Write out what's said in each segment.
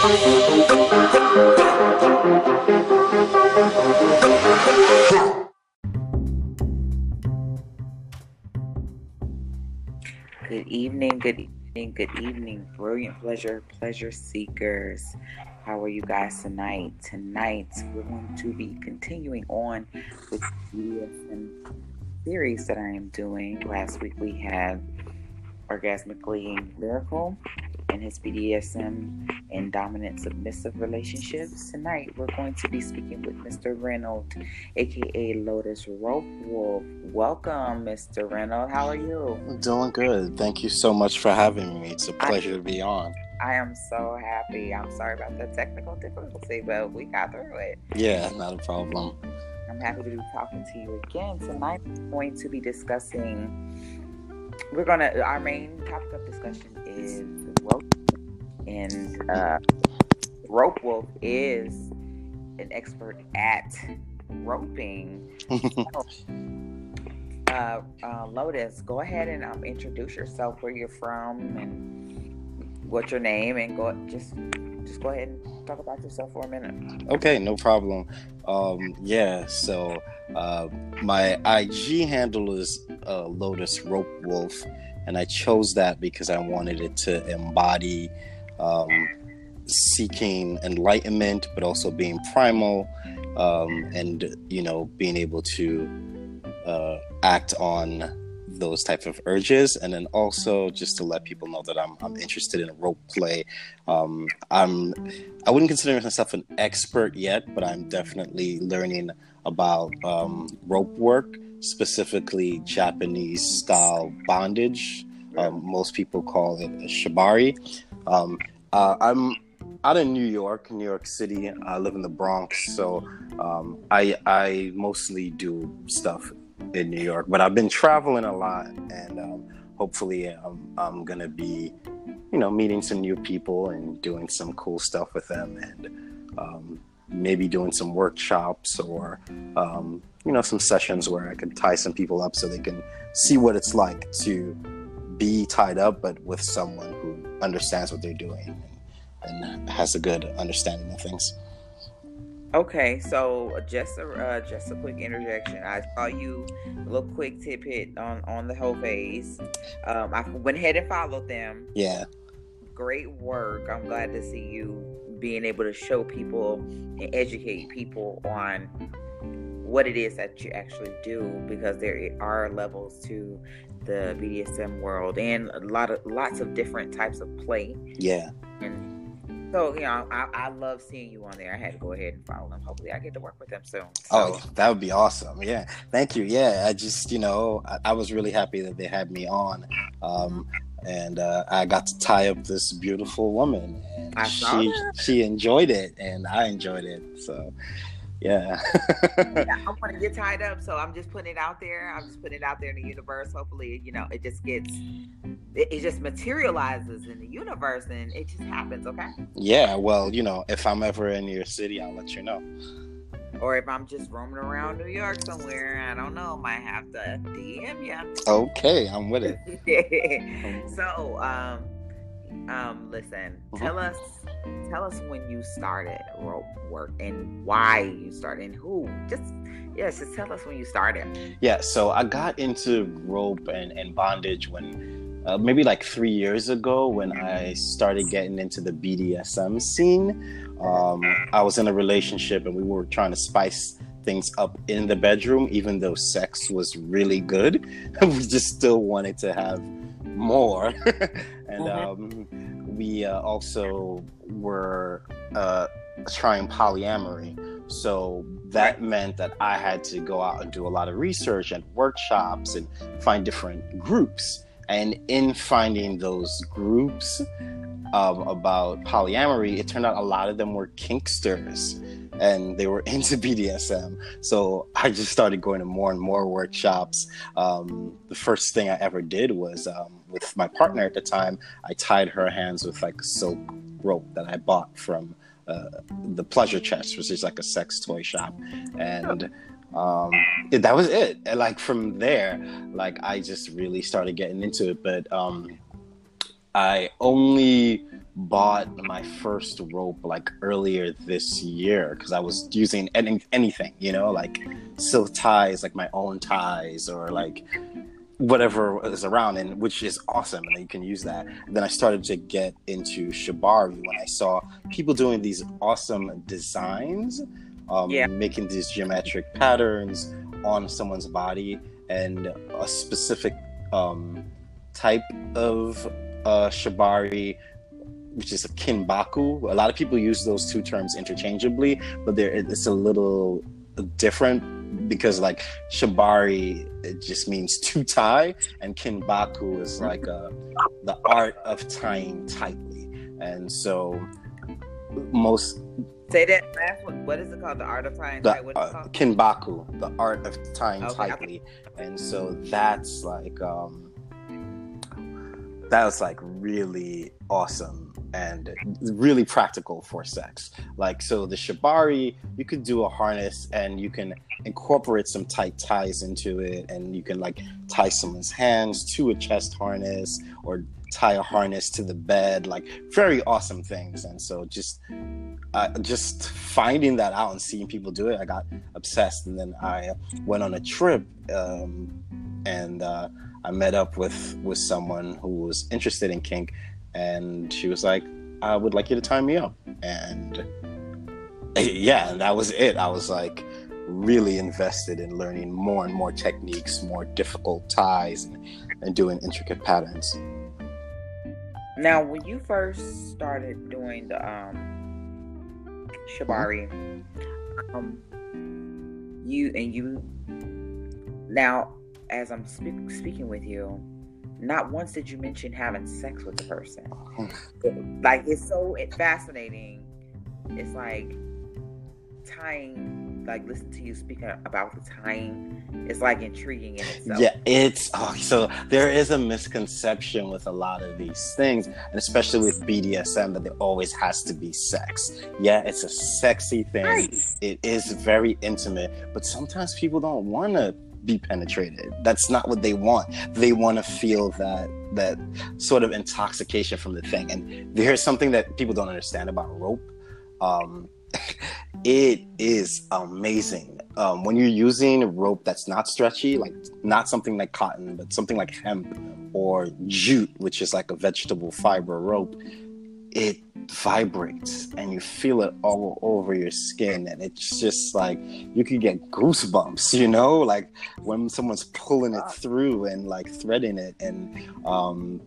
Good evening, good evening, good evening, brilliant pleasure, pleasure seekers. How are you guys tonight? Tonight, we're going to be continuing on with the BDSM series that I am doing. Last week we had Orgasmically Lyrical and his BDSM and dominant submissive relationships. Tonight, we're going to be speaking with Mr. Reynolds, aka Lotus Rope Wolf. Welcome, Mr. Reynolds. How are you? Doing good. Thank you so much for having me. It's a pleasure I, to be on. I am so happy. I'm sorry about the technical difficulty, but we got through it. Yeah, not a problem. I'm happy to be talking to you again. Tonight, we're going to be discussing. We're gonna. Our main topic of discussion is and uh, rope wolf is an expert at roping. uh, uh, Lotus, go ahead and um, introduce yourself, where you're from, and what's your name, and go just just go ahead and talk about yourself for a minute. Okay, no problem. Um, yeah, so uh, my IG handle is uh, Lotus Rope Wolf, and I chose that because I wanted it to embody um, seeking enlightenment, but also being primal, um, and you know, being able to uh, act on those type of urges. And then also just to let people know that i'm, I'm interested in rope play um, i'm i wouldn't consider myself an expert yet but i'm definitely learning about um, rope work specifically japanese style bondage. Um, most people call it shibari. Um, uh, i'm out in New York, New York City. I live in the Bronx, so um, I I mostly do stuff in New York, but I've been traveling a lot, and um, hopefully, I'm, I'm gonna be, you know, meeting some new people and doing some cool stuff with them, and um, maybe doing some workshops or, um, you know, some sessions where I can tie some people up so they can see what it's like to be tied up, but with someone who understands what they're doing and, and has a good understanding of things. Okay, so just a uh, just a quick interjection. I saw you a little quick tip hit on on the whole phase. Um, I went ahead and followed them. Yeah, great work. I'm glad to see you being able to show people and educate people on what it is that you actually do because there are levels to the BDSM world and a lot of lots of different types of play. Yeah. And so you know, I, I love seeing you on there. I had to go ahead and follow them. Hopefully, I get to work with them soon. So. Oh, that would be awesome. Yeah, thank you. Yeah, I just you know I, I was really happy that they had me on, um, and uh, I got to tie up this beautiful woman. And she she enjoyed it, and I enjoyed it. So yeah. yeah, I want to get tied up, so I'm just putting it out there. I'm just putting it out there in the universe. Hopefully, you know, it just gets, it, it, just materializes in the universe, and it just happens. Okay. Yeah. Well, you know, if I'm ever in your city, I'll let you know. Or if I'm just roaming around New York somewhere, I don't know, might have to DM you. Okay, I'm with it. so, um, um, listen, mm-hmm. tell us, tell us when you started rope work and why you started and who. Just yes, just tell us when you started. Yeah, so I got into rope and, and bondage when uh, maybe like three years ago when I started getting into the BDSM scene. Um, I was in a relationship and we were trying to spice things up in the bedroom, even though sex was really good. we just still wanted to have more. and mm-hmm. um, we uh, also were uh, trying polyamory. So that meant that I had to go out and do a lot of research and workshops and find different groups. And in finding those groups um, about polyamory, it turned out a lot of them were kinksters and they were into BDSM. So I just started going to more and more workshops. Um, the first thing I ever did was um, with my partner at the time, I tied her hands with like silk rope that I bought from uh, the Pleasure Chest, which is like a sex toy shop. And um, it, that was it. And like from there, like I just really started getting into it. But um, I only bought my first rope like earlier this year because I was using any, anything, you know, like silk ties, like my own ties, or like whatever is around, and which is awesome, and you can use that. And then I started to get into shibari when I saw people doing these awesome designs, um, yeah. making these geometric patterns on someone's body and a specific um, type of uh, shibari which is a kinbaku. A lot of people use those two terms interchangeably, but there it's a little different because like shibari it just means to tie, and kinbaku is like a, the art of tying tightly. And so most Say that last one. What is it called? The art of tying the, tight. Uh, kinbaku, the art of tying okay. tightly. And so that's like um that was like really awesome and really practical for sex. Like, so the shibari, you could do a harness and you can incorporate some tight ties into it, and you can like tie someone's hands to a chest harness or tie a harness to the bed, like very awesome things. And so just uh, just finding that out and seeing people do it, I got obsessed. And then I went on a trip um, and uh, I met up with with someone who was interested in kink and she was like, "I would like you to tie me up," and yeah, and that was it. I was like really invested in learning more and more techniques, more difficult ties, and, and doing intricate patterns. Now, when you first started doing the um, shibari, um, you and you now, as I'm spe- speaking with you, not once did you mention having sex with the person. Hmm. like it's so fascinating. It's like tying, like listen to you speaking about the tying. It's like intriguing in itself. Yeah, it's oh, so there is a misconception with a lot of these things, and especially with BDSM, that there always has to be sex. Yeah, it's a sexy thing. Right. It is very intimate, but sometimes people don't want to be penetrated. That's not what they want. They want to feel that that sort of intoxication from the thing. And here's something that people don't understand about rope. Um, it is amazing um, when you're using rope that's not stretchy, like not something like cotton, but something like hemp or jute, which is like a vegetable fiber rope. It vibrates and you feel it all over your skin and it's just like you can get goosebumps you know? Like when someone's pulling it through and like threading it and um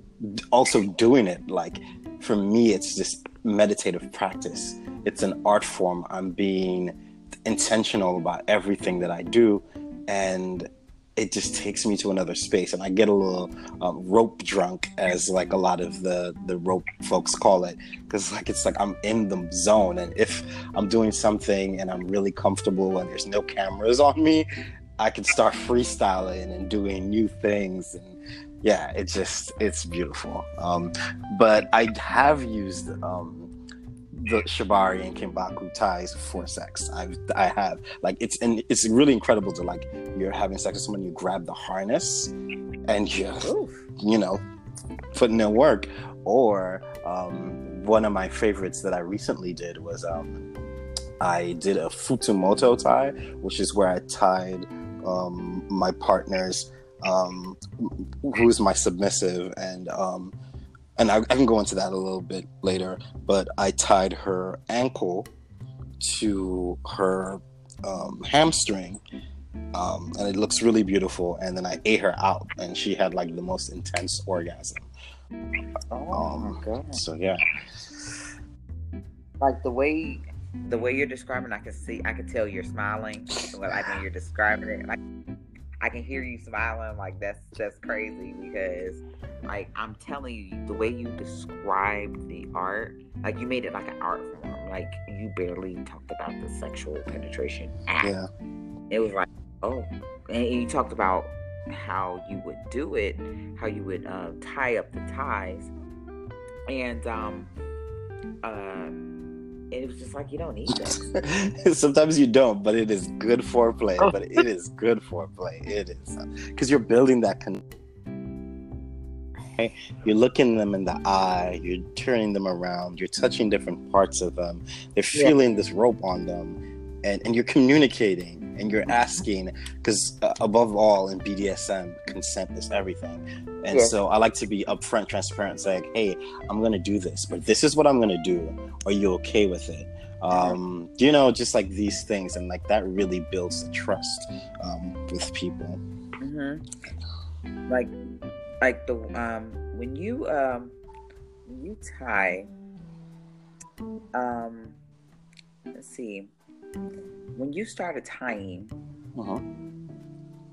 also doing it like for me it's just meditative practice. It's an art form. I'm being intentional about everything that i do and it just takes me to another space and i get a little uh, rope drunk as like a lot of the the rope folks call it because like it's like i'm in the zone and if i'm doing something and i'm really comfortable and there's no cameras on me i can start freestyling and doing new things and yeah it just it's beautiful. Um, but i have used um, the shibari and kinbaku ties for sex. I I have like it's and it's really incredible to like you're having sex with someone, you grab the harness, and you you know putting in work. Or um, one of my favorites that I recently did was um, I did a futomomo tie, which is where I tied um, my partner's um, who's my submissive and um, and I, I, can go into that a little bit later, but I tied her ankle to her um, hamstring, um, and it looks really beautiful. And then I ate her out, and she had like the most intense orgasm. Oh um, my god! So yeah, like the way the way you're describing, I can see, I can tell you're smiling. When I think you're describing it, like I can hear you smiling. Like that's just crazy because like I'm telling you, the way you described the art, like you made it like an art form. Like you barely talked about the sexual penetration act. Yeah. It was like, oh, and you talked about how you would do it, how you would uh, tie up the ties, and um, uh, it was just like you don't need this. Sometimes you don't, but it is good foreplay. Oh. But it is good foreplay. It is uh, because you're building that. Con- you're looking them in the eye, you're turning them around, you're touching different parts of them, they're feeling yeah. this rope on them, and, and you're communicating and you're asking because uh, above all in BDSM, consent is everything. And yeah. so I like to be upfront, transparent, say, like, hey, I'm gonna do this, but this is what I'm gonna do. Are you okay with it? Um, you know, just like these things, and like that really builds the trust um, with people. Mm-hmm. Like, like the um, when you um, when you tie, um, let's see, when you started tying. Uh-huh.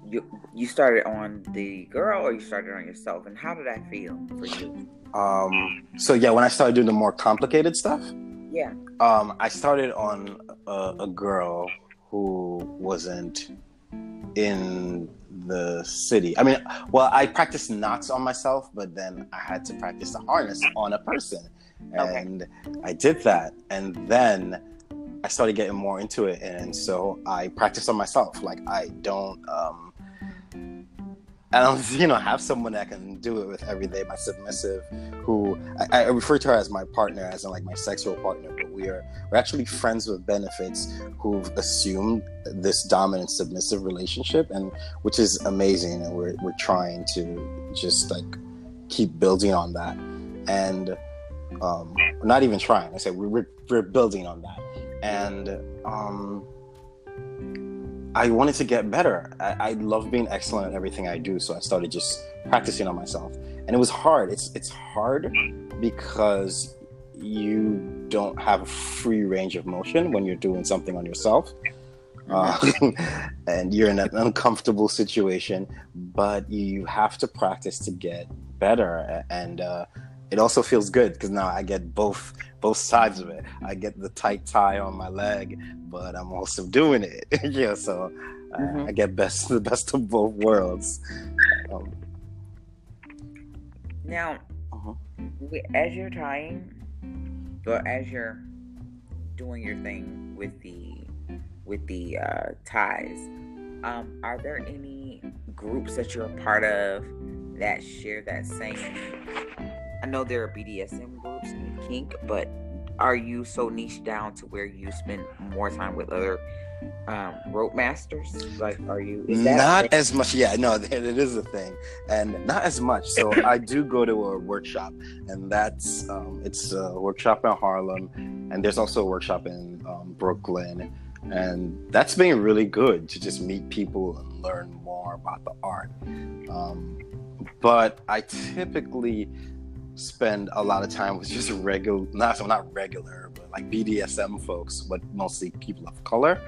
you you started on the girl or you started on yourself? And how did that feel for you? Um so yeah when i started doing the more complicated stuff yeah. um i started on a, a girl who wasn't in the city. I mean well i practiced knots on myself but then i had to practice the harness on a person. And okay. i did that. And then I started getting more into it, and so I practice on myself. Like I don't, um, I don't, you know, have someone that can do it with every day. My submissive, who I, I, refer to her as my partner, as in like my sexual partner, but we are we're actually friends with benefits who've assumed this dominant submissive relationship, and which is amazing. And we're we're trying to just like keep building on that, and um, not even trying. I we're we're, we're building on that, and um I wanted to get better. I, I, love being excellent at everything I do, so I started just practicing on myself, and it was hard. It's it's hard because you don't have a free range of motion when you're doing something on yourself, uh, and you're in an uncomfortable situation. But you have to practice to get better, and uh, it also feels good because now I get both both sides of it. I get the tight tie on my leg, but I'm also doing it. yeah, so uh, mm-hmm. I get best the best of both worlds. Um, now, uh-huh. as you're tying, or as you're doing your thing with the with the uh, ties, um, are there any groups that you're a part of that share that same I know there are BDSM groups kink, but are you so niche down to where you spend more time with other um, rope masters? Like, are you not as much? Yeah, no, it is a thing, and not as much. So I do go to a workshop, and that's um, it's a workshop in Harlem, and there's also a workshop in um, Brooklyn, and that's been really good to just meet people and learn more about the art. Um, but I typically spend a lot of time with just regular, not so not regular, but like BDSM folks, but mostly people of color.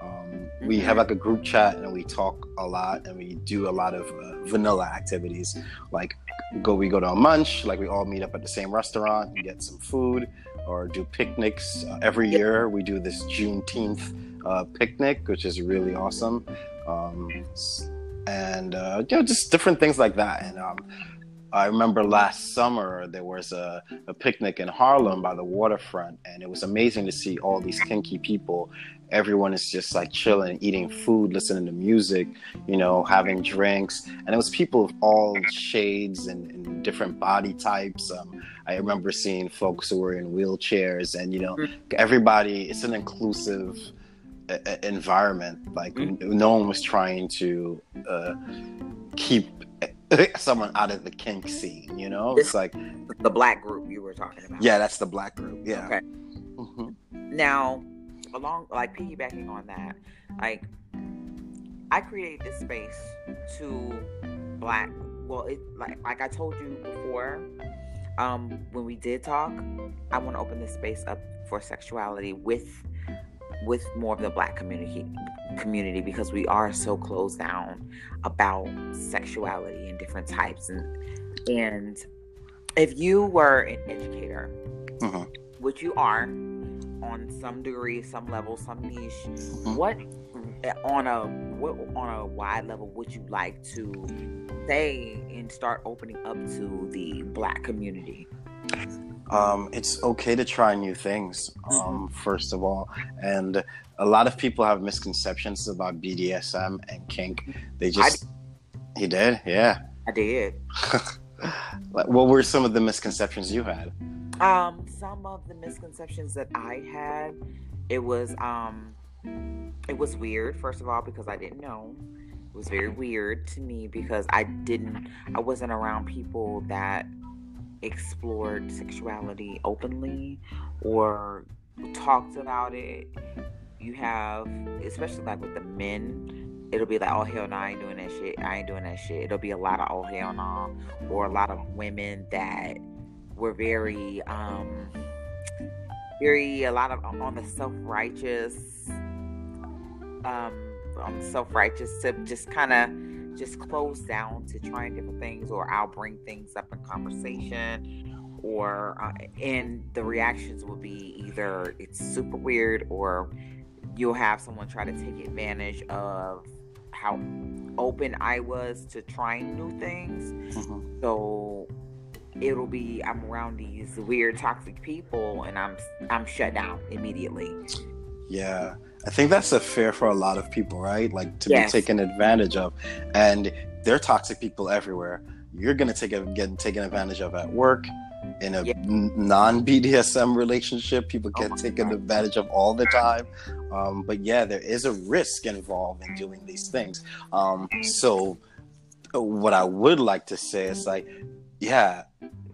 Um, we have mm-hmm. like a group chat and we talk a lot and we do a lot of uh, vanilla activities. Like go we go to a munch like we all meet up at the same restaurant and get some food or do picnics. Uh, every year we do this juneteenth uh, picnic which is really awesome. Um, and uh, you know just different things like that. And um, I remember last summer there was a, a, picnic in Harlem by the waterfront, and it was amazing to see all these kinky people. Everyone is just like chilling, eating food, listening to music, you know, having drinks. And it was people of all shades and, and different body types. Um, I remember seeing folks who were in wheelchairs, and, you know, mm-hmm. everybody, it's an inclusive environment. Like, mm-hmm. no one was trying to uh, keep someone out of the kink scene, you know? It's like the black group you were talking about. Yeah, that's the black group. Yeah. Okay. Mm-hmm. Now, along like piggybacking on that, like I created this space to black. Well, it like like I told you before, um, when we did talk, I want to open this space up for sexuality with with more of the black community community because we are so closed down about sexuality and different types and and if you were an educator uh-huh. which you are on some degree some level some niche uh-huh. what on a what on a wide level would you like to say and start opening up to the black community um, it's okay to try new things, um, first of all. And a lot of people have misconceptions about BDSM and kink. They just. I, he did? Yeah. I did. What were some of the misconceptions you had? Um, some of the misconceptions that I had, it was um, it was weird. First of all, because I didn't know. It was very weird to me because I didn't, I wasn't around people that explored sexuality openly or talked about it. You have, especially like with the men, it'll be like, oh hell no, I ain't doing that shit. I ain't doing that shit. It'll be a lot of oh hell no, or a lot of women that were very, um, very a lot of on the self righteous, um, on self righteous to just kind of just close down to trying different things, or I'll bring things up in conversation or uh, and the reactions will be either it's super weird or you'll have someone try to take advantage of how open I was to trying new things. Mm-hmm. So it'll be I'm around these weird toxic people and I'm I'm shut down immediately. Yeah. I think that's a fear for a lot of people, right? Like to yes. be taken advantage of. And there are toxic people everywhere. You're gonna take a, get taken advantage of at work in a yeah. non BDSM relationship. People get oh taken God. advantage of all the time. Um, but yeah, there is a risk involved in doing these things. Um, so, what I would like to say is like, yeah,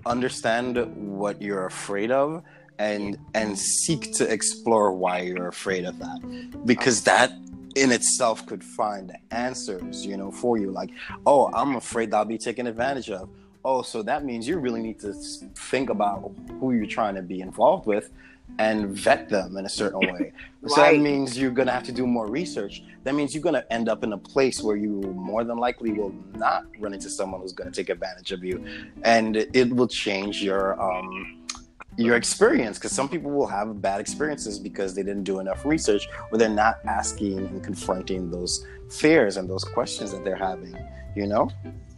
understand what you're afraid of and and seek to explore why you're afraid of that because that in itself could find answers you know for you like oh i'm afraid i'll be taken advantage of oh, so that means you really need to think about who you're trying to be involved with and vet them in a certain way. right. So that means you're going to have to do more research. That means you're going to end up in a place where you more than likely will not run into someone who's going to take advantage of you. And it will change your um, your experience because some people will have bad experiences because they didn't do enough research or they're not asking and confronting those fears and those questions that they're having, you know?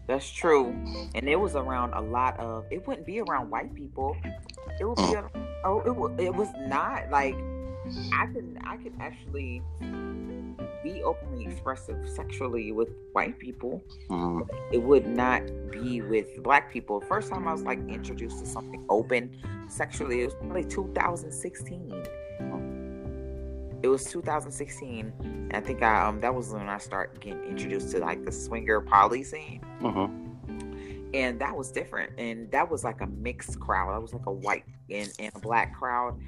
That's true. And it was around a lot of. It wouldn't be around white people. It would be. Mm. A, oh, it, it was not like I can. I can actually be openly expressive sexually with white people. Mm. It would not be with black people. First time I was like introduced to something open sexually, it was probably 2016 it was 2016 and i think i um that was when i started getting introduced to like the swinger poly scene uh-huh. and that was different and that was like a mixed crowd that was like a white and, and a black crowd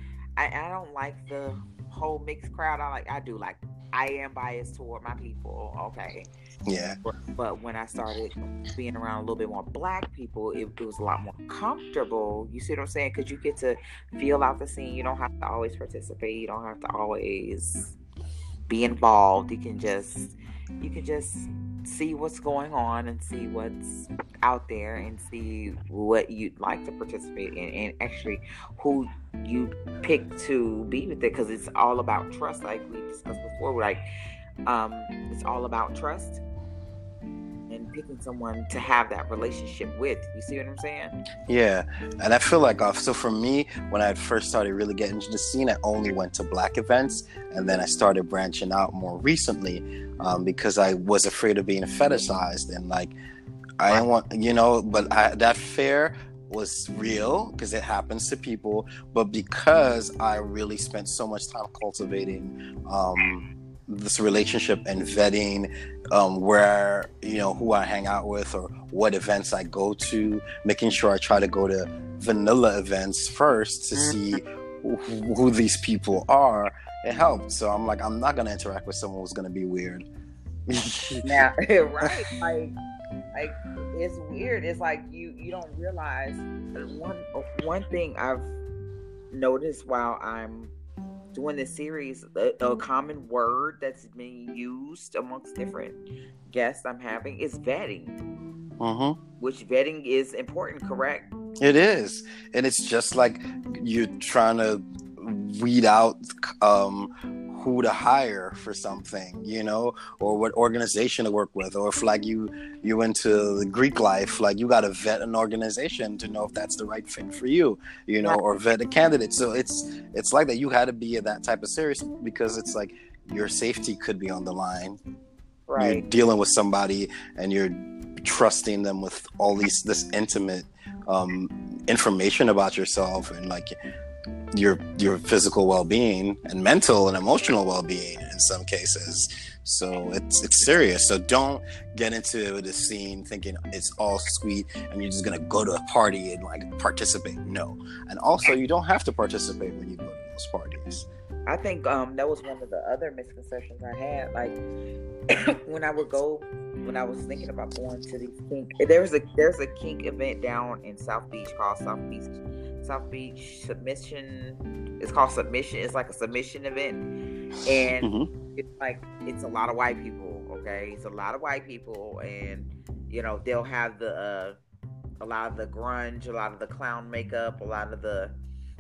I, I don't like the whole mixed crowd i like i do like i am biased toward my people okay yeah. But, when I started being around a little bit more black people, it, it was a lot more comfortable. You see what I'm saying? Because you get to feel out the scene. You don't have to always participate. You don't have to always be involved. You can just you can just see what's going on and see what's out there and see what you'd like to participate in and actually who you pick to be with it because it's all about trust like we discussed before like um it's all about trust picking someone to have that relationship with. You see what I'm saying? Yeah, and I feel like uh, so for me, when I first started really getting into the scene, I only went to black events, and then I started branching out more recently um, because I was afraid of being fetishized and like I didn't want you know, but I, that fear was real because it happens to people, but because I really spent so much time cultivating. Um, this relationship and vetting um, where you know who I hang out with or what events I go to, making sure I try to go to vanilla events first to mm-hmm. see who, who these people are. It helped. So I'm like, I'm not gonna interact with someone who's gonna be weird. yeah, right. Like, like it's weird. It's like you you don't realize uh, one uh, one thing I've noticed while I'm doing this series, a, a, mm-hmm. common word that's being used amongst different guests I'm having is vetting. Mm-hmm. Which vetting is important, correct? It is. And it's just like you're trying to weed out um, who to hire for something, you know, or what organization to work with, or if like you you into the Greek life, like you got to vet an organization to know if that's the right fit for you, you know, or vet a candidate. So it's it's like that. You had to be in that type of serious because it's like your safety could be on the line. Right. You're dealing with somebody and you're trusting them with all these this intimate um, information about yourself and like your your physical well-being and mental and emotional well-being in some cases. So it's it's serious. So don't get into the scene thinking it's all sweet and you're just gonna go to a party and like participate. No. And also you don't have to participate when you go to those parties I think um, that was one of the other misconceptions I had. Like when I would go, when I was thinking about going to these kink, there's a there's a kink event down in South Beach called South Beach South Beach Submission. It's called Submission. It's like a submission event, and mm-hmm. it's like it's a lot of white people. Okay, it's a lot of white people, and you know they'll have the uh, a lot of the grunge, a lot of the clown makeup, a lot of the.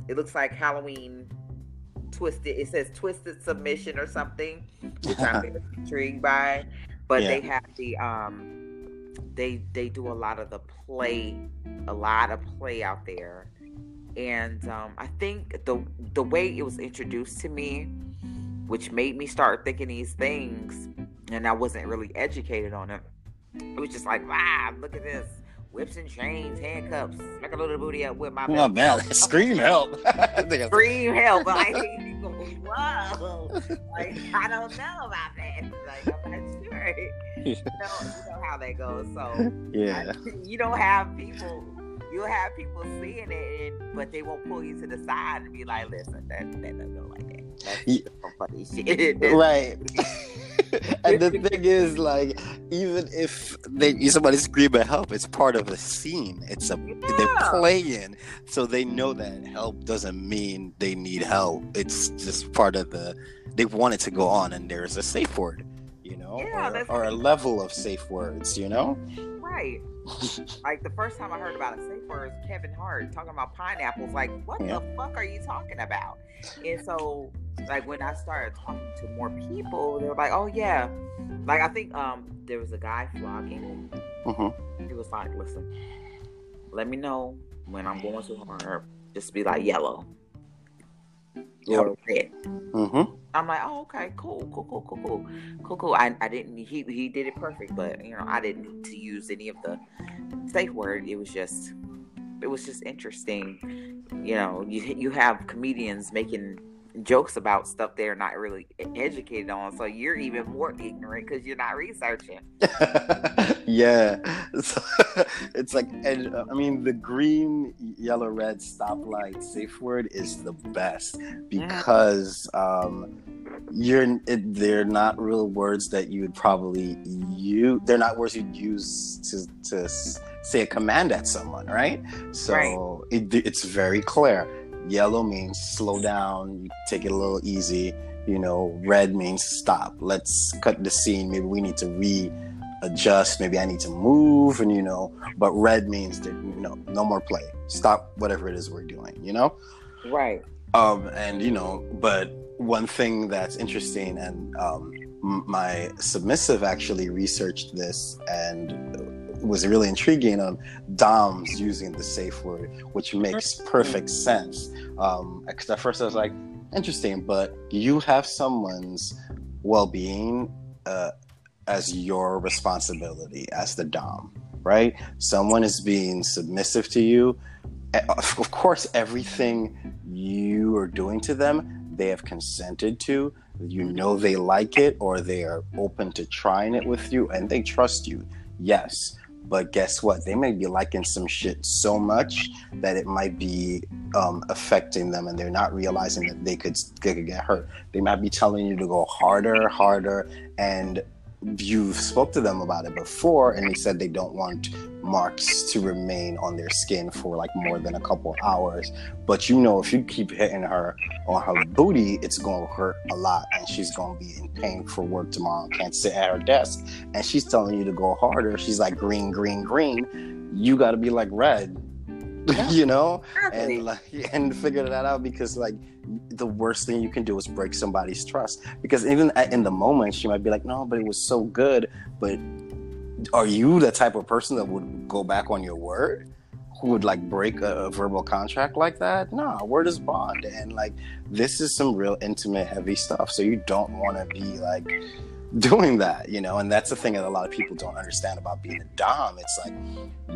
It looks like Halloween twisted. It says twisted submission or something, which I'm intrigued by. But yeah. they have the um, they they do a lot of the play, a lot of play out there, and um, I think the the way it was introduced to me, which made me start thinking these things, and I wasn't really educated on it. It was just like, wow, look at this whips and chains, handcuffs, smack a little booty up with my oh, man, scream help. scream help. Like, whoa. Like, I don't know about that. Like, I'm not sure. You know, you know how that goes. So, yeah. I, you don't have people, you'll have people seeing it, and, but they won't pull you to the side and be like, listen, that, that doesn't go like that. That's yeah. funny shit. right. and the thing is, like, even if they somebody scream at help, it's part of a scene. It's a yeah. they're playing, so they know that help doesn't mean they need help. It's just part of the. They want it to go on, and there's a safe word, you know, yeah, or, or a level of safe words, you know. Right. like the first time I heard about a safe word is Kevin Hart talking about pineapples. Like, what yeah. the fuck are you talking about? And so, like when I started talking to more people, they were like, "Oh yeah." Like I think um there was a guy vlogging. Mm-hmm. He was like, "Listen, let me know when I'm going to her. Just be like yellow." or red. Mm-hmm. I'm like, oh, okay, cool, cool, cool, cool, cool, cool, cool. I, I didn't. He he did it perfect, but you know, I didn't need to use any of the safe word. It was just, it was just interesting. You know, you you have comedians making jokes about stuff they're not really educated on. So you're even more ignorant because you're not researching. yeah. So, it's like, and, uh, I mean, the green, yellow, red stoplight safe word is the best mm. because um, you're it, they're not real words that you would probably use. They're not words you'd use to, to say a command at someone, right? So right. It, it's very clear Yellow means slow down, take it a little easy. You know, red means stop. Let's cut the scene. Maybe we need to readjust. Maybe I need to move, and you know. But red means that you know, no more play. Stop whatever it is we're doing. You know. Right. Um, and you know, but one thing that's interesting, and um, my submissive actually researched this and was really intriguing on Doms using the safe word, which makes perfect sense. Because um, at first I was like, interesting, but you have someone's well-being uh, as your responsibility as the Dom, right? Someone is being submissive to you. Of course, everything you are doing to them, they have consented to. You know they like it, or they are open to trying it with you, and they trust you. Yes, but guess what? They may be liking some shit so much that it might be um, affecting them, and they're not realizing that they could, they could get hurt. They might be telling you to go harder, harder, and you've spoke to them about it before and they said they don't want marks to remain on their skin for like more than a couple hours. But you know if you keep hitting her on her booty it's going to hurt a lot and she's going to be in pain for work tomorrow. Can't sit at her desk. And she's telling you to go harder. She's like green green green. You got to be like red you know? And like and figure that out because like the worst thing you can do is break somebody's trust. Because even in the moment she might be like no but it was so good. But are you the type of person that would go back on your word? Who would like break a, a verbal contract like that? No word is bond. And like this is some real intimate heavy stuff. So you don't want to be like doing that, you know, and that's the thing that a lot of people don't understand about being a Dom. It's like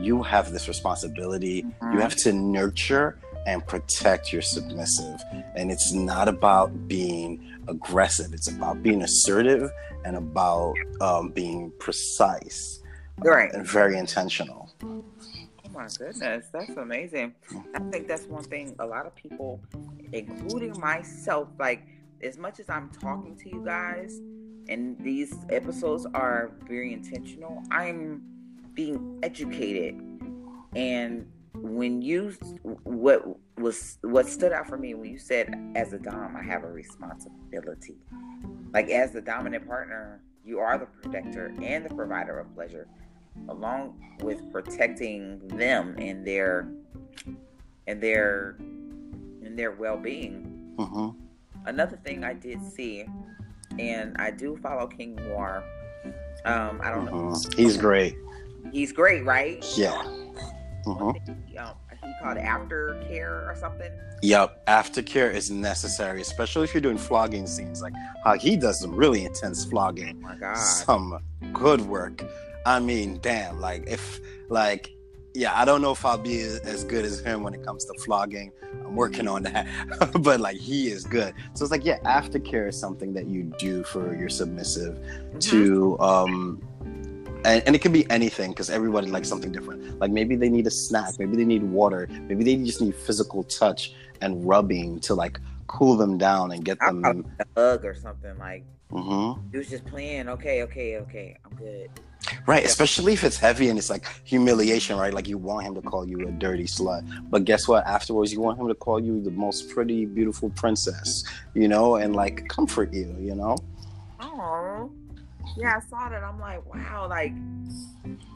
you have this responsibility, Mm-hmm. you have to nurture and protect your submissive. And it's not about being aggressive, it's about being assertive and about um, being precise Right. and very intentional. Oh my goodness, that's amazing. I think that's one thing a lot of people, including myself, like as much as I'm talking to you guys, and these episodes are very intentional, I'm being educated. And when you, what was what stood out for me when you said, as a dom, I have a responsibility. Like as the dominant partner, you are the protector and the provider of pleasure along with protecting them and their and their and their well-being. hmm Another thing I did see, and I do follow King Noir. Um, I don't know. hmm He's great. He's great, right? Yeah. hmm He, um, he called aftercare or something. Yep, aftercare is necessary, especially if you're doing flogging scenes. Like how he does some really intense flogging, Oh my God. some good work. I mean, damn, like if like yeah, I don't know if I'll be as, good as him when it comes to flogging. I'm working on that, but like he is good. So it's like yeah, aftercare is something that you do for your submissive Mhm. to um and, and it can be anything because everybody likes something different like maybe they need a snack maybe they need water maybe they just need physical touch and rubbing to like cool them down and get them a hug or something like mm-hmm. he was just playing. Okay, okay, okay. I'm good. Right Yeah. especially if it's heavy and it's like humiliation right like you want him to call you a dirty slut but guess what afterwards you want him to call you the most pretty beautiful princess you know and like comfort you you know Oh, yeah, I saw that. I'm like, wow, like,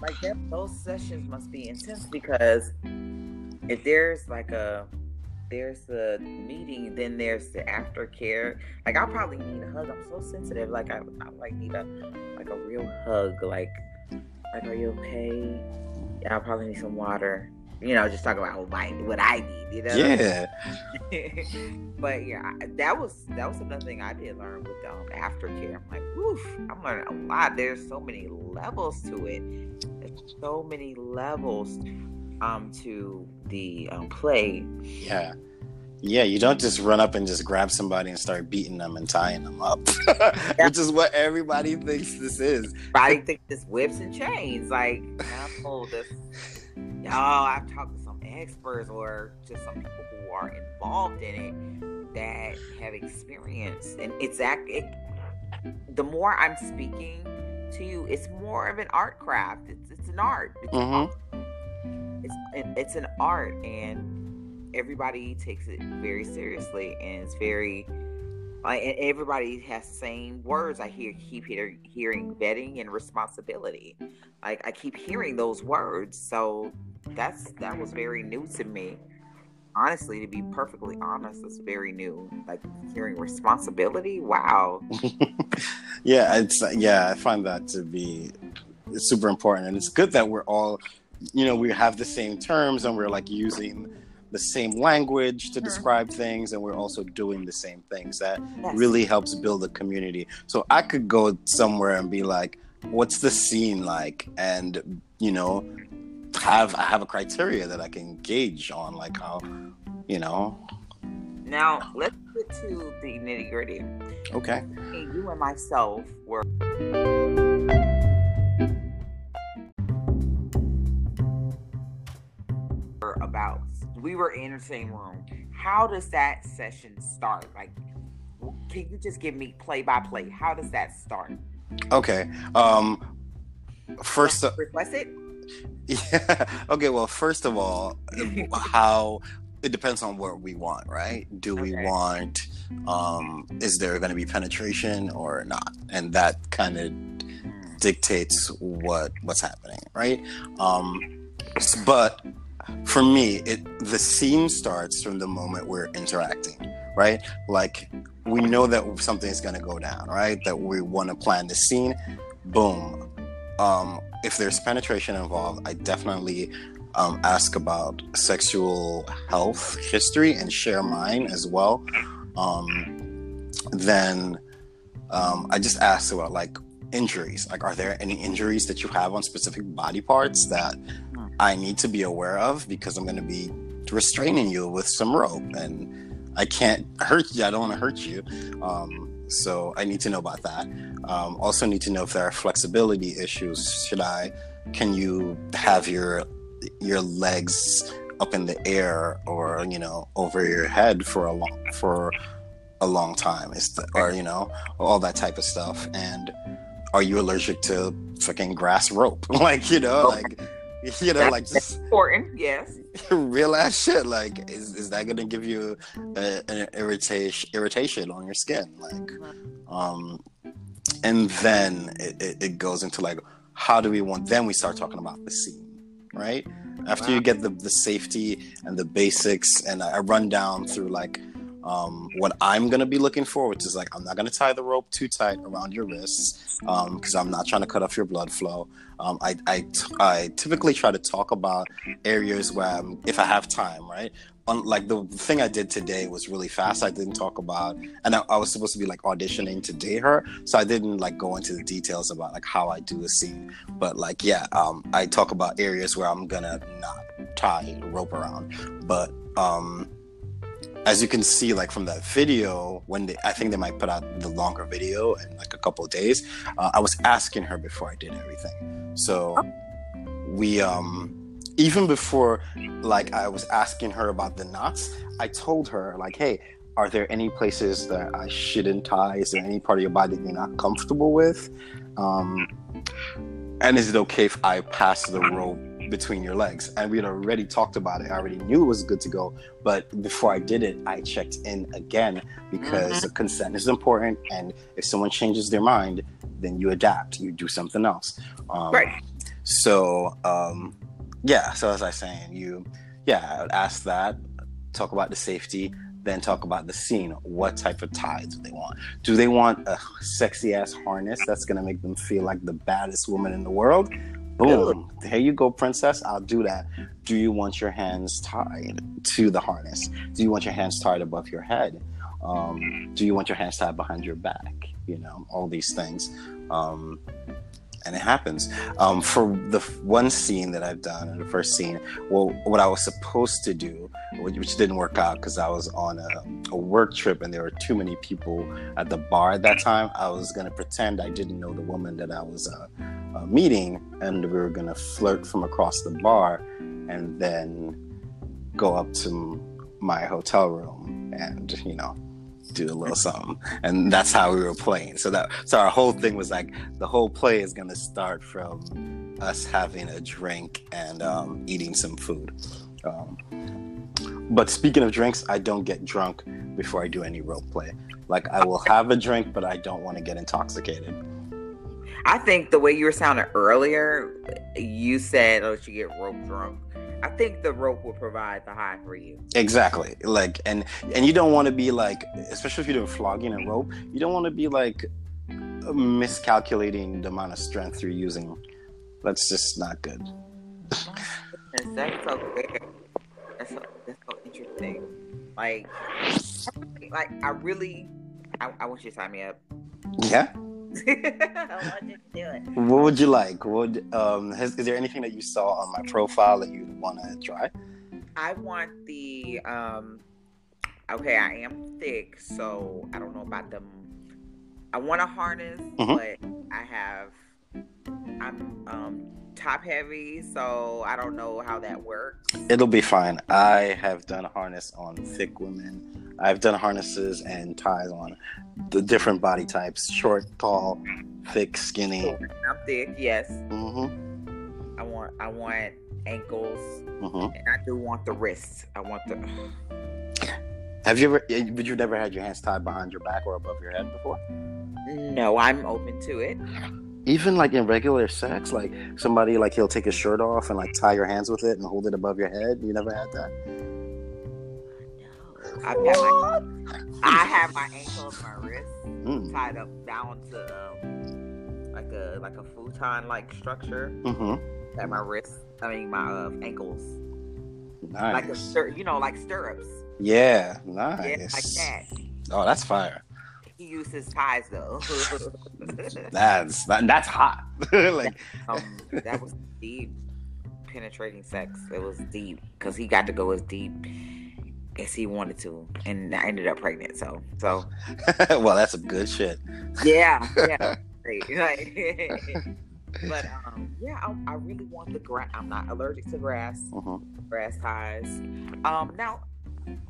like that. Those sessions must be intense because if there's like a there's the meeting, then there's the aftercare. Like, I'll probably need a hug. I'm so sensitive. Like, I, I like need a like a real hug. Like, like, are you okay? Yeah, I'll probably need some water. You know, just talk about what I, what I need. You know. yeah but yeah, that was that was another thing I did learn with um, aftercare. I'm like, woof, I'm learning a lot. There's so many levels to it. There's so many levels um to the um, play. Yeah. Yeah, you don't just run up and just grab somebody and start beating them and tying them up, which is what everybody thinks this is. I think this whips and chains. Like, no, this, y'all. I've talked to some experts or just some people who are involved in it that have experience, and it's act. It, the more I'm speaking to you, it's more of an art craft. It's it's an art. It's, Mhm. It's it's an art, and everybody takes it very seriously, and it's very. Like and everybody has the same words. I hear keep hear, hearing vetting and responsibility. Like I keep hearing those words, so that's that was very new to me. Honestly, to be perfectly honest, it's very new. Like hearing responsibility. Wow. Yeah, it's yeah, I find that to be super important, and it's good that we're all, you know, we have the same terms and we're like using the same language to Mhm. describe things, and we're also doing the same things. That Yes. really helps build a community. So I could go somewhere and be like, "What's the scene like?" and you know, have I have a criteria that I can gauge on, like how, you know, Now let's get to the nitty gritty. okay, You and myself were about we were in the same room. How does that session start? Like, can you just give me play by play? How does that start? okay. Um, first, request it. Yeah. Okay. Well, first of all, how it depends on what we want, right? Do we Okay. want? Um, is there going to be penetration or not? And that kind of dictates what what's happening, right? Um, but for me, it the scene starts from the moment we're interacting, right? Like we know that something's going to go down, right? That we want to plan the scene. Boom. Um, if there's penetration involved, I definitely um, ask about sexual health history and share mine as well. Um, then um, I just ask about like injuries. Like, are there any injuries that you have on specific body parts that. I need to be aware of because I'm going to be restraining you with some rope and I can't hurt you. I don't want to hurt you. Um, so I need to know about that. Um, also need to know if there are flexibility issues. Should I, can you have your, your legs up in the air or, you know, over your head for a long, for a long time is the, or, you know, all that type of stuff. And are you allergic to fucking grass rope? like, you know, like, you know, like just Important, yes. real ass shit. Like, is, is that gonna give you a, an irritation irritation on your skin? Like, um, and then it, it, it goes into like, how do we want? Then we start talking about the scene, right? After you get the the safety and the basics, and I run down through like. Um, what I'm gonna be looking for, which is like I'm not gonna tie the rope too tight around your wrists, um, because I'm not trying to cut off your blood flow. Um, I, typically try to talk about areas where I'm, if I have time, right? On, like the thing I did today was really fast. I didn't talk about, and I, I was supposed to be like auditioning to date her, so I didn't like go into the details about like how I do a scene. But like, yeah, um, I talk about areas where I'm gonna not tie rope around. But um, as you can see, like from that video, when they, I think they might put out the longer video in like a couple days, uh, I was asking her before I did everything. So we, um, even before like I was asking her about the knots, I told her like, hey, are there any places that I shouldn't tie? Is there any part of your body that you're not comfortable with? Um, and is it okay if I pass the rope between your legs? And we had already talked about it. I already knew it was good to go. But before I did it, I checked in again because Mhm. consent is important. And if someone changes their mind, then you adapt, you do something else. Um, Right. So, um, yeah. So as I was saying, you, yeah, I would ask that, talk about the safety, then talk about the scene. What type of tie do they want? Do they want a sexy ass harness that's gonna make them feel like the baddest woman in the world? Boom. Here you go, princess. I'll do that. Do you want your hands tied to the harness? Do you want your hands tied above your head? Um, do you want your hands tied behind your back? You know, all these things. Um, and it happens. Um, for the one scene that I've done, the first scene, well, what I was supposed to do, which, which didn't work out because I was on a, a work trip and there were too many people at the bar at that time. I was gonna pretend I didn't know the woman that I was uh, uh, meeting, and we were gonna flirt from across the bar, and then go up to my hotel room and you know do a little something. And that's how we were playing. So that so our whole thing was like the whole play is to start from us having a drink and um, eating some food. Um, but speaking of drinks i don't get drunk before i do any role play. Like i will have a drink but i don't want to get intoxicated. I think the way you were sounding earlier, you said, "Oh, she get rope drunk." I think the rope will provide the high for you. exactly like and and you don't want to be like especially if you're doing flogging and rope you don't want to be like uh, miscalculating the amount of strength you're using that's just not good And that's so weird. That's so, that's so interesting. Like, like I really, I, I want you to sign me up. yeah I want you to do it. What would you like? Would um has, is there anything that you saw on my profile that you want to try? I want the um. Okay, I am thick, so I don't know about them. I want a harness, Mhm. but I have. I'm um top heavy, so I don't know how that works. It'll be fine. I have done a harness on thick women. I've done harnesses and ties on the different body types: short, tall, thick, skinny. I'm thick, yes. Mm-hmm. I want I want ankles, Mm-hmm. and I do want the wrists. I want the. Have you ever? But you've never had your hands tied behind your back or above your head before? No, I'm open to it. Even like in regular sex, like somebody like he'll take his shirt off and like tie your hands with it and hold it above your head. You never had that? I've had my, I have my ankles, my wrists Mm. tied up down to um, like a like a futon like structure Mm-hmm. at my wrists. I mean my uh, ankles, Nice. like a stir, you know, like stirrups. Yeah, Yeah, nice. like that. Oh, that's fire. he used his ties though. that's that, that's hot. like um, that was deep penetrating sex. It was deep because he got to go as deep as he wanted to, and I ended up pregnant. So, so well, that's some good shit. Yeah, yeah, great. but um, yeah, I, I, really want the grass. I'm not allergic to grass, uh-huh. grass ties. Um, now,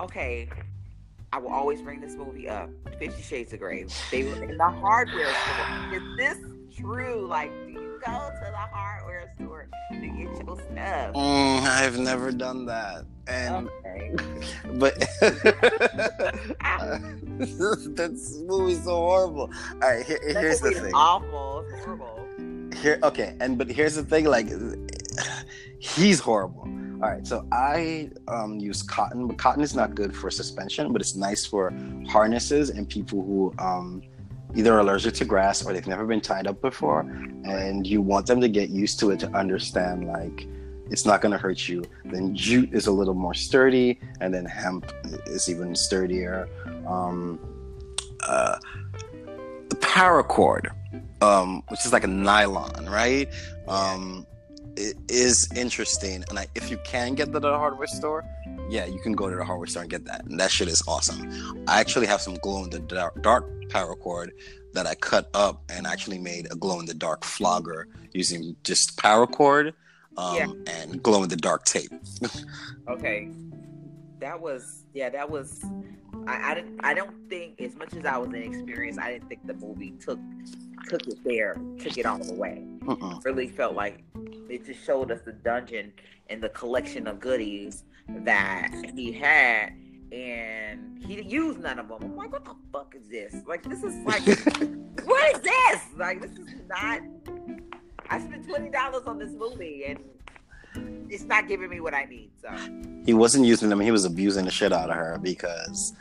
okay, I will always bring this movie up. Fifty Shades of Grey. They were in the hardware store. Is this true? Like, do you go to the hardware store to get your stuff? Mm, I've never done that. And okay. but this movie's so horrible. All right, here, here's the thing. Awful, horrible. Here, okay, and but here's the thing. Like, he's horrible. All right, so I um, use cotton, but cotton is not good for suspension, but it's nice for harnesses and people who um, either allergic to grass or they've never been tied up before, and you want them to get used to it to understand like it's not going to hurt you. Then jute is a little more sturdy, and then hemp is even sturdier. Um, uh, the paracord, um, which is like a nylon, right? Um, it is interesting. And I, if you can get that at a hardware store, yeah, you can go to the hardware store and get that. And that shit is awesome. I actually have some glow in the dark, dark paracord that I cut up and actually made a glow in the dark flogger using just paracord um, yeah. and glow in the dark tape. okay, that was yeah, that was. I, I didn't. I don't think as much as I was inexperienced, I didn't think the movie took took it there, took it all the way. Uh-uh. Really felt like it just showed us the dungeon and the collection of goodies that he had, and he didn't use none of them. I'm like, what the fuck is this? Like, this is like, what is this? Like, this is not. I spent twenty dollars on this movie, and it's not giving me what I need. So he wasn't using them; he was abusing the shit out of her because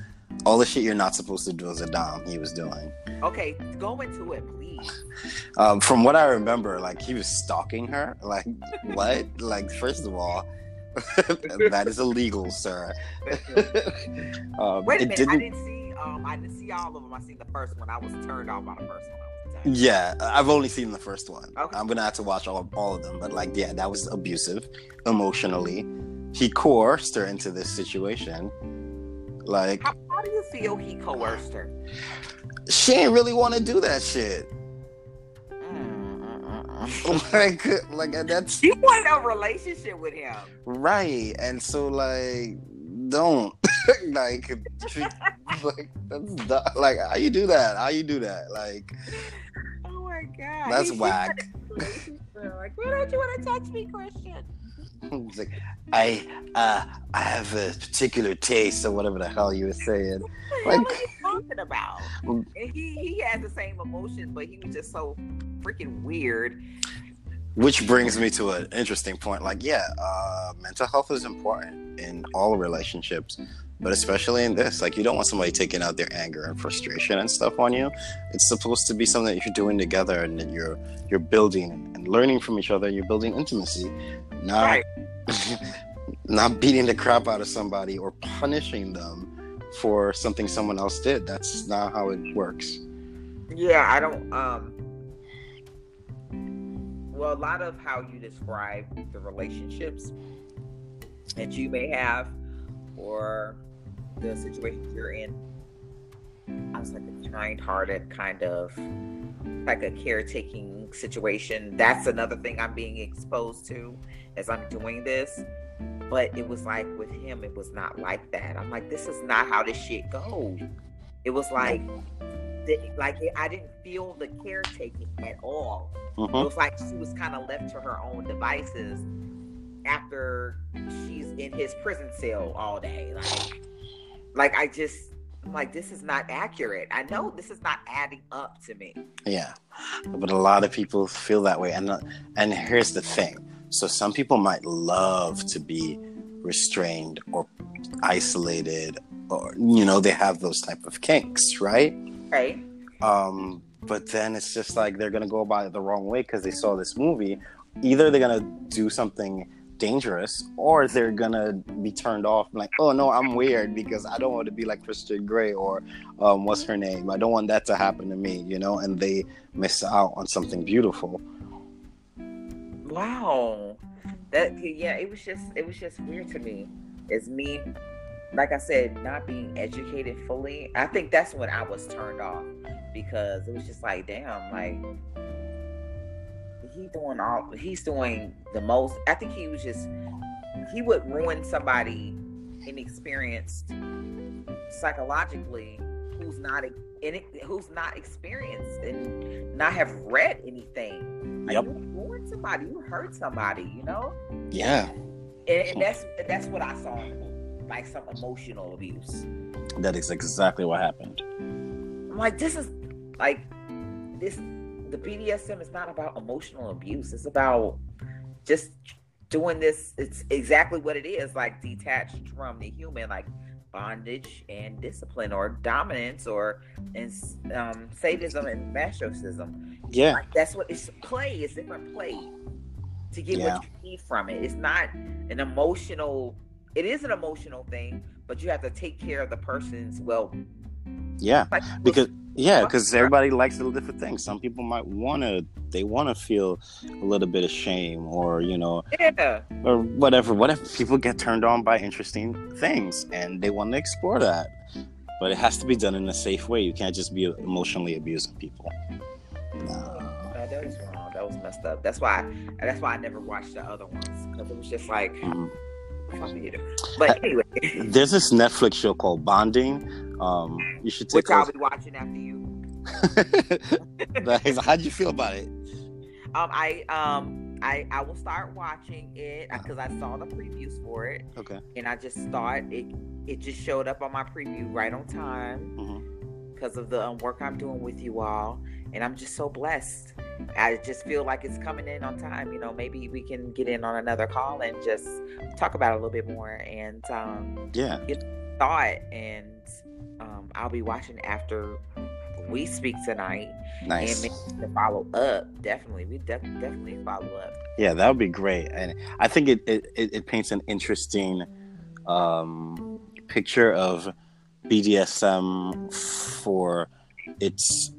all the shit you're not supposed to do as a dom, he was doing. Okay, go into it, please. Um, from what I remember, like he was stalking her. Like what? like first of all, that is illegal, sir. um, Wait a minute, didn't... I didn't see. Um, I didn't see all of them. I seen the first one. I was turned off by the first one. Yeah, I've only seen the first one. Okay. I'm gonna have to watch all, all of them, but like, yeah, that was abusive emotionally. He coerced her into this situation. Like, how, how do you feel he coerced her? She ain't really want to do that shit. like, like that's she wanted a relationship with him, right? And so, like, don't like, like that's like how you do that? How you do that? Like, oh my god, that's whack. Like, why don't you want to touch me, Christian? It's like I uh I have a particular taste or whatever the hell you were saying. Like what are you talking about? And he he has the same emotions, but he was just so freaking weird. Which brings me to an interesting point. Like, yeah, uh, mental health is important in all relationships, but especially in this. Like, you don't want somebody taking out their anger and frustration and stuff on you. It's supposed to be something that you're doing together and that you're you're building and learning from each other. You're building intimacy, not right. not beating the crap out of somebody or punishing them for something someone else did. That's not how it works. Yeah, I don't. Um, well, a lot of how you describe the relationships that you may have or the situations you're in. I was like a kind hearted kind of like a caretaking situation. That's another thing I'm being exposed to as I'm doing this. But it was like with him, it was not like that. I'm like, this is not how this shit goes. It was like, like I didn't feel the caretaking at all. Mm-hmm. It was like she was kind of left to her own devices after she's in his prison cell all day. Like, like I just I'm like, this is not accurate. I know this is not adding up to me. Yeah, but a lot of people feel that way, and and here's the thing. So some people might love to be restrained or isolated, or you know, they have those type of kinks, right? Right. Um, but then it's just like they're gonna go about it the wrong way because they saw this movie. Either they're gonna do something dangerous or they're gonna be turned off like oh no i'm weird because i don't want to be like christian grey or um, what's her name i don't want that to happen to me you know and they miss out on something beautiful wow that yeah it was just it was just weird to me it's me like i said not being educated fully i think that's when i was turned off because it was just like damn like he doing all he's doing the most i think he was just he would ruin somebody inexperienced psychologically who's not in it, who's not experienced and not have read anything. Like yep. you ruin somebody you hurt somebody you know? Yeah. And, and that's that's what i saw like some emotional abuse that is exactly what happened i'm like this is like this the BDSM is not about emotional abuse. It's about just doing this. It's exactly what it is, like detached from the human, like bondage and discipline, or dominance, or and um, sadism and masochism. Yeah, like that's what it's play. It's different play to get yeah. what you need from it. It's not an emotional. It is an emotional thing, but you have to take care of the person's well. Yeah, like, because yeah, because everybody likes little different things. Some people might want to, they want to feel a little bit of shame, or you know, yeah, or whatever. Whatever people get turned on by interesting things, and they want to explore that. But it has to be done in a safe way. You can't just be emotionally abusing people. No. That was wrong. That was messed up. That's why. That's why I never watched the other ones because it was just like. Mm-hmm. But anyway, there's this Netflix show called Bonding um, you should take. Which I'll be watching after you. How'd you feel about it? Um, I um, I I will start watching it because uh, I saw the previews for it. Okay. And I just thought it it just showed up on my preview right on time because mm-hmm. of the um, work I'm doing with you all, and I'm just so blessed. I just feel like it's coming in on time. You know, maybe we can get in on another call and just talk about it a little bit more and um, yeah, get thought and um, I'll be watching after we speak tonight. Nice. And to follow up, definitely. We def- definitely follow up. Yeah, that would be great. And I think it, it, it paints an interesting um, picture of BDSM for its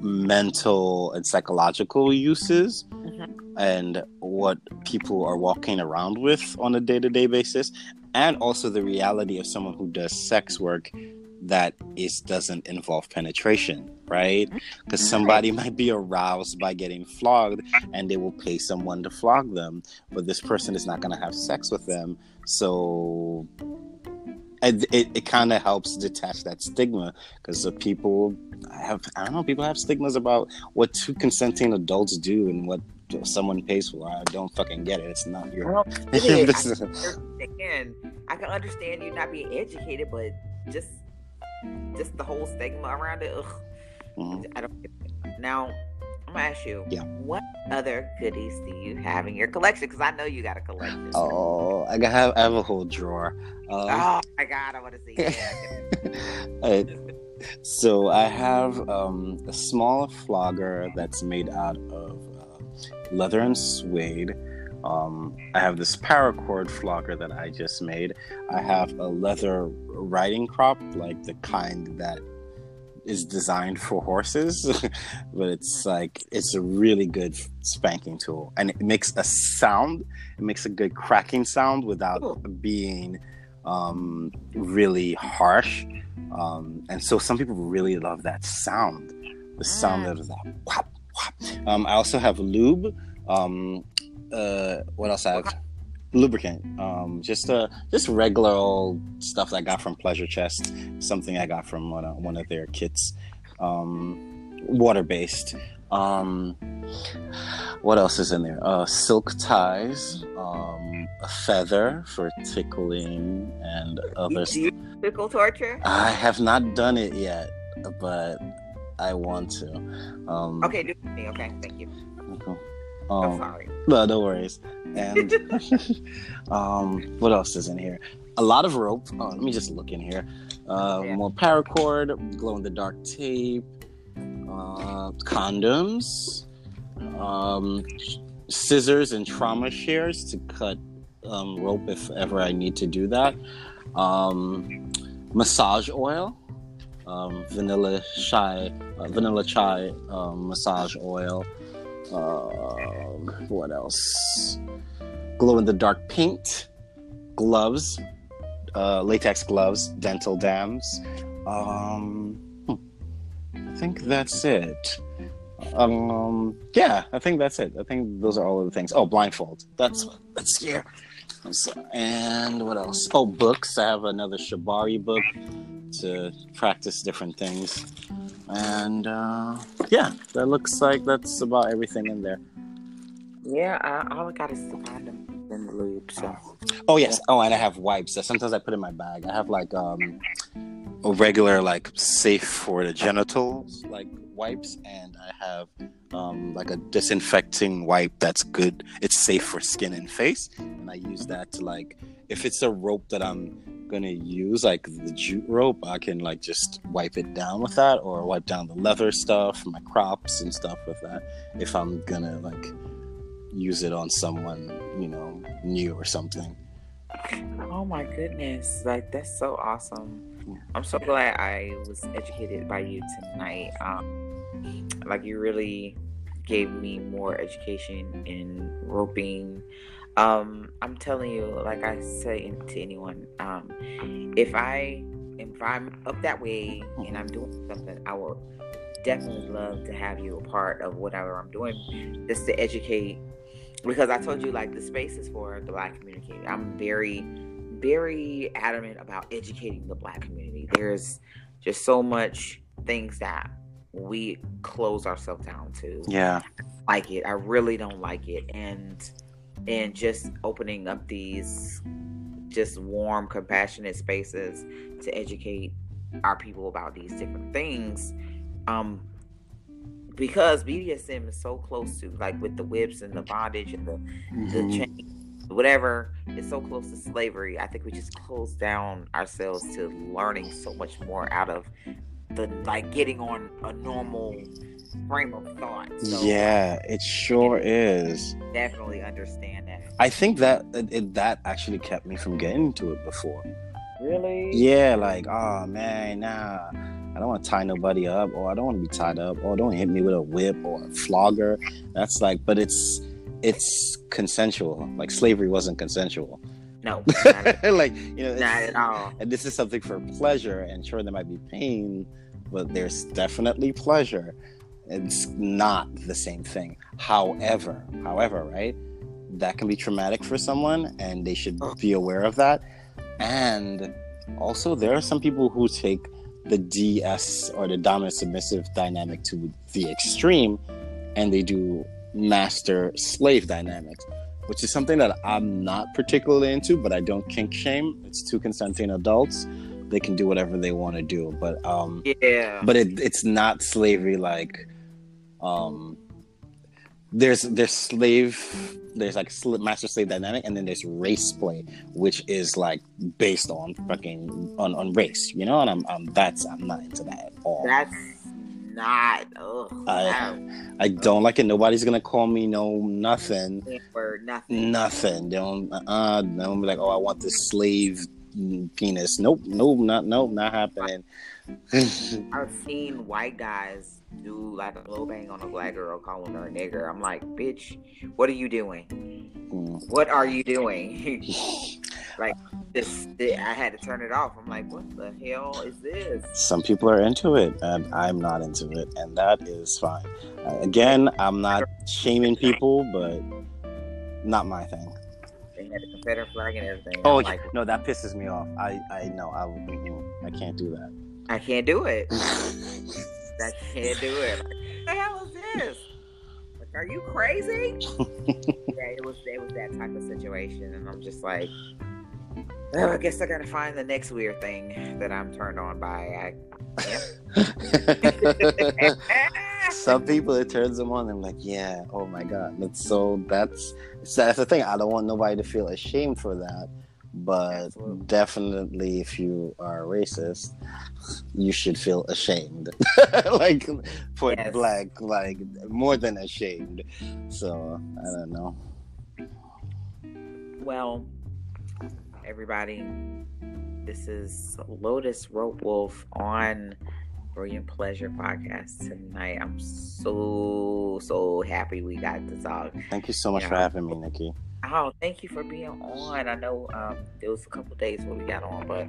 mental and psychological uses mm-hmm. and what people are walking around with on a day-to-day basis and also the reality of someone who does sex work that is doesn't involve penetration right? Because somebody might be aroused by getting flogged and they will pay someone to flog them but this person is not going to have sex with them. So it, it, it kind of helps detach that stigma because the people have i don't know people have stigmas about what two consenting adults do and what someone pays for i don't fucking get it it's not your well, it. I can, I can understand you not being educated but just just the whole stigma around it. Mm-hmm. I don't. Now, ask you. Yeah. What other goodies do you have in your collection? Because I know you got a collection. Oh, I have I have a whole drawer. Um, oh my god, I want to see it. so I have um, a small flogger that's made out of uh, leather and suede. Um, I have this paracord flogger that I just made. I have a leather riding crop, like the kind that is designed for horses, but it's like it's a really good spanking tool, and it makes a sound. It makes a good cracking sound without cool. being um, really harsh. Um, and so some people really love that sound, the sound of that. Whop, whop. Um, I also have lube. Um, uh, what else I have? Lubricant. Um, just uh, just regular old stuff that I got from Pleasure Chest. Something I got from one of, one of their kits. Um, water based. Um, what else is in there? Uh, silk ties. Um, a feather for tickling and other. Tickle torture? I have not done it yet, but I want to. Um, okay, do me. Okay, thank you. Um, sorry. No, no worries. And um, what else is in here? A lot of rope. Oh, let me just look in here. Uh, yeah. More paracord, glow in the dark tape, uh, condoms, um, scissors and trauma shears to cut um, rope if ever I need to do that. Um, massage oil, um, vanilla chai, uh, vanilla chai um, massage oil. Um, what else? Glow in the dark paint, gloves, uh, latex gloves, dental dams. Um, hmm. I think that's it. Um, yeah, I think that's it. I think those are all of the things. Oh, blindfold. That's that's here. And what else? Oh, books. I have another Shibari book to practice different things. And uh, yeah, that looks like that's about everything in there. Yeah, uh, all I got is to find them in the lube. So. Oh yes. Oh, and I have wipes. That sometimes I put in my bag. I have like um, a regular like safe for the genitals like wipes, and I have um, like a disinfecting wipe that's good. It's safe for skin and face, and I use that to like if it's a rope that I'm gonna use, like the jute rope, I can like just wipe it down with that, or wipe down the leather stuff, my crops and stuff with that. If I'm gonna like use it on someone, you know, new or something. Oh my goodness. Like that's so awesome. I'm so glad I was educated by you tonight. Um, like you really gave me more education in roping. Um, I'm telling you, like I say to anyone, um, if I if I'm up that way and I'm doing something, I will definitely love to have you a part of whatever I'm doing, just to educate because I told you like the space is for the black community. I'm very, very adamant about educating the black community. There's just so much things that we close ourselves down to. Yeah. Like it. I really don't like it. And and just opening up these just warm, compassionate spaces to educate our people about these different things. Um, because BDSM is so close to like with the whips and the bondage and the mm-hmm. the chain, whatever. It's so close to slavery. I think we just close down ourselves to learning so much more out of the like getting on a normal frame of thought. So, yeah, it sure is. Definitely understand that. I think that it, that actually kept me from getting into it before. Really? Yeah, like, oh man, nah I don't want to tie nobody up, or I don't want to be tied up, or don't hit me with a whip or a flogger. That's like, but it's it's consensual. Like slavery wasn't consensual. No, like you know, not at all. And this is something for pleasure, and sure there might be pain, but there's definitely pleasure. It's not the same thing. However, however, right, that can be traumatic for someone, and they should oh. be aware of that. And also, there are some people who take the DS or the dominant submissive dynamic to the extreme, and they do master slave dynamics, which is something that I'm not particularly into, but I don't kink shame. It's two consenting adults. They can do whatever they want to do, but um, yeah, but it, it's not slavery like um, there's there's slave there's like master slave dynamic and then there's race play which is like based on fucking on, on race you know and I'm, I'm that's i'm not into that at all that's not. Ugh, I, I don't like it. Nobody's gonna call me no nothing. For nothing. Nothing. Don't uh don't be like oh i want this slave penis. Nope nope not nope not happening. I've seen white guys do like a blow bang on a black girl calling her a nigger. I'm like, bitch, what are you doing? Mm. What are you doing? like this, I had to turn it off. I'm like, what the hell is this? Some people are into it, and I'm not into it, and that is fine. Uh, again, I'm not shaming people, but not my thing. They had the Confederate flag and everything. Oh, like, no, that pisses me off. I, I know, I, I can't do that. I can't do it. I can't do it. Like, what the hell is this? Like, are you crazy? yeah, it was it was that type of situation, and I'm just like, oh, I guess I gotta find the next weird thing that I'm turned on by. I, yeah. Some people it turns them on. I'm like, yeah, oh my god, that's so that's that's the thing. I don't want nobody to feel ashamed for that but Absolutely. definitely if you are racist you should feel ashamed like point yes. blank like more than ashamed so i don't know Well, everybody, this is Lotus Rope Wolf on Brilliant Pleasure podcast tonight. I'm so so happy we got to talk. Thank you so much for having me, Nikki. Oh, thank you for being on. I know um, there was a couple days where we got on, but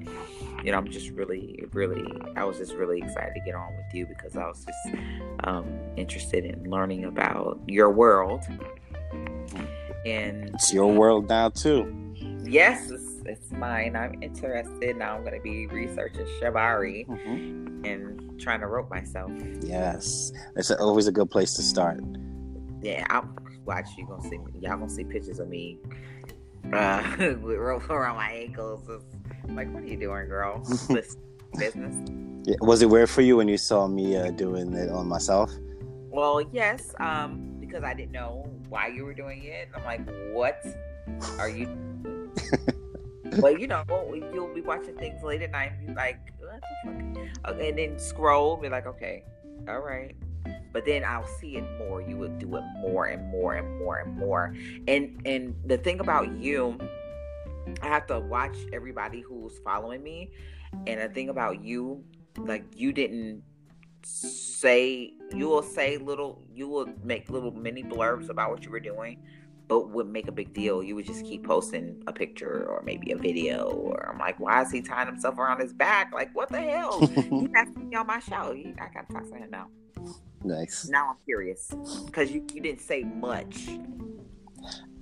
you know, I'm just really, really, I was just really excited to get on with you because I was just um, interested in learning about your world. And it's your world now too. Yes, it's, it's mine. I'm interested now. I'm going to be researching Shibari mm-hmm. and trying to rope myself. Yes, it's always a good place to start. Yeah, I'm watch you gonna see y'all gonna see pictures of me uh, with rope around my ankles. It's like, what are you doing, girl? business. Yeah, was it weird for you when you saw me uh, doing it on myself? Well, yes, um, because I didn't know why you were doing it. I'm like, what are you? well, you know, you'll be watching things late at night and be like, what the fuck? Okay, and then scroll, be like, okay, all right, but then I'll see it more. You would do it more and more and more and more. And and the thing about you, I have to watch everybody who's following me. And the thing about you, like you didn't say you will say little you will make little mini blurbs about what you were doing but would make a big deal you would just keep posting a picture or maybe a video or i'm like why is he tying himself around his back like what the hell he to be on my show i gotta talk to him now Nice. Now I'm curious because you, you didn't say much.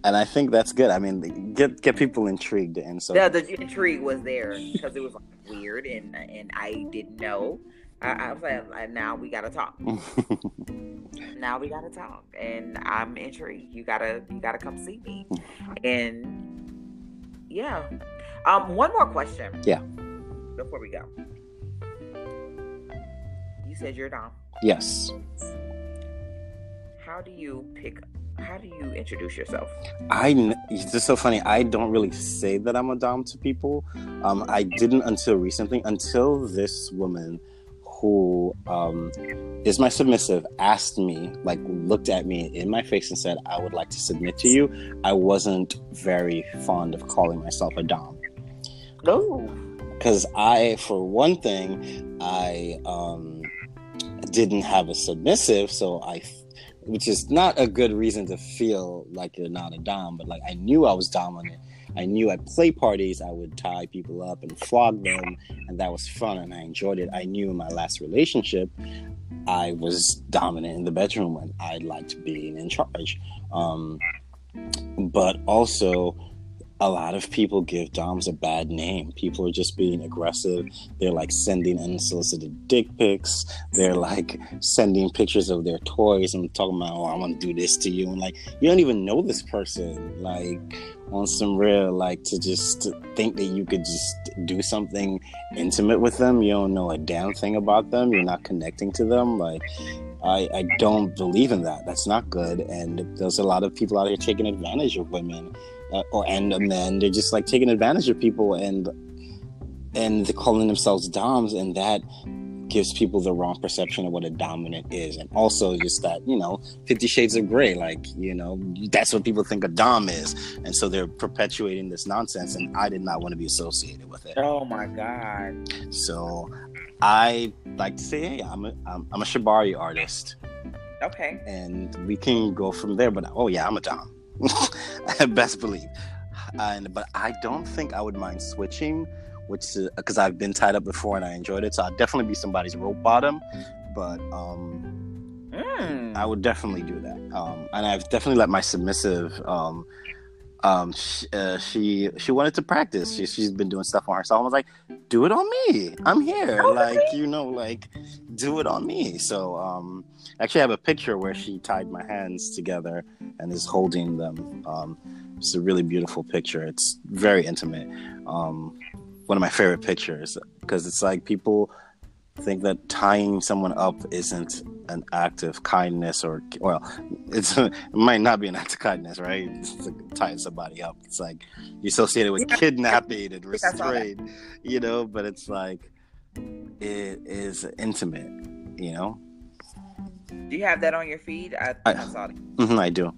And I think that's good. I mean, get get people intrigued, and so yeah, the intrigue was there because it was like, weird, and and I didn't know. I, I was like, now we gotta talk. now we gotta talk, and I'm intrigued. You gotta you gotta come see me, and yeah. Um, one more question. Yeah. Before we go, said you're Dom. Yes. How do you pick? How do you introduce yourself? I it's just so funny. I don't really say that I'm a dom to people. Um, I didn't until recently. Until this woman, who um, is my submissive, asked me, like, looked at me in my face and said, "I would like to submit to you." I wasn't very fond of calling myself a dom. Oh. Because I, for one thing, I um, didn't have a submissive, so I, which is not a good reason to feel like you're not a dom, but like I knew I was dominant. I knew at play parties I would tie people up and flog them, and that was fun, and I enjoyed it. I knew in my last relationship, I was dominant in the bedroom, and I liked being in charge. Um, but also, a lot of people give Doms a bad name. People are just being aggressive. They're like sending unsolicited dick pics. They're like sending pictures of their toys and talking about, oh, I want to do this to you. And like, you don't even know this person. Like, on some real, like, to just think that you could just do something intimate with them. You don't know a damn thing about them. You're not connecting to them. Like, I, I don't believe in that. That's not good. And there's a lot of people out here taking advantage of women uh, or and men. They're just like taking advantage of people and and they're calling themselves doms, and that gives people the wrong perception of what a dominant is, and also just that you know, Fifty Shades of Grey, like you know, that's what people think a dom is, and so they're perpetuating this nonsense, and I did not want to be associated with it. Oh my god! So I like to say, hey, I'm a I'm, I'm a Shibari artist. Okay. And we can go from there, but oh yeah, I'm a dom. best believe. And but I don't think I would mind switching, which because I've been tied up before and I enjoyed it, so I'd definitely be somebody's rope bottom. But um, mm. I would definitely do that. Um, and I've definitely let my submissive. Um, um, she, uh, she she wanted to practice. She she's been doing stuff on herself. I was like, do it on me. I'm here. Okay. Like you know, like do it on me. So um, actually, I have a picture where she tied my hands together and is holding them. Um, it's a really beautiful picture. It's very intimate. Um, one of my favorite pictures because it's like people think that tying someone up isn't an act of kindness or well it's it might not be an act of kindness right it's like tying somebody up it's like you associate it with yeah. kidnapping and restraint you know but it's like it is intimate you know do you have that on your feed i, I, I saw it mm-hmm, I do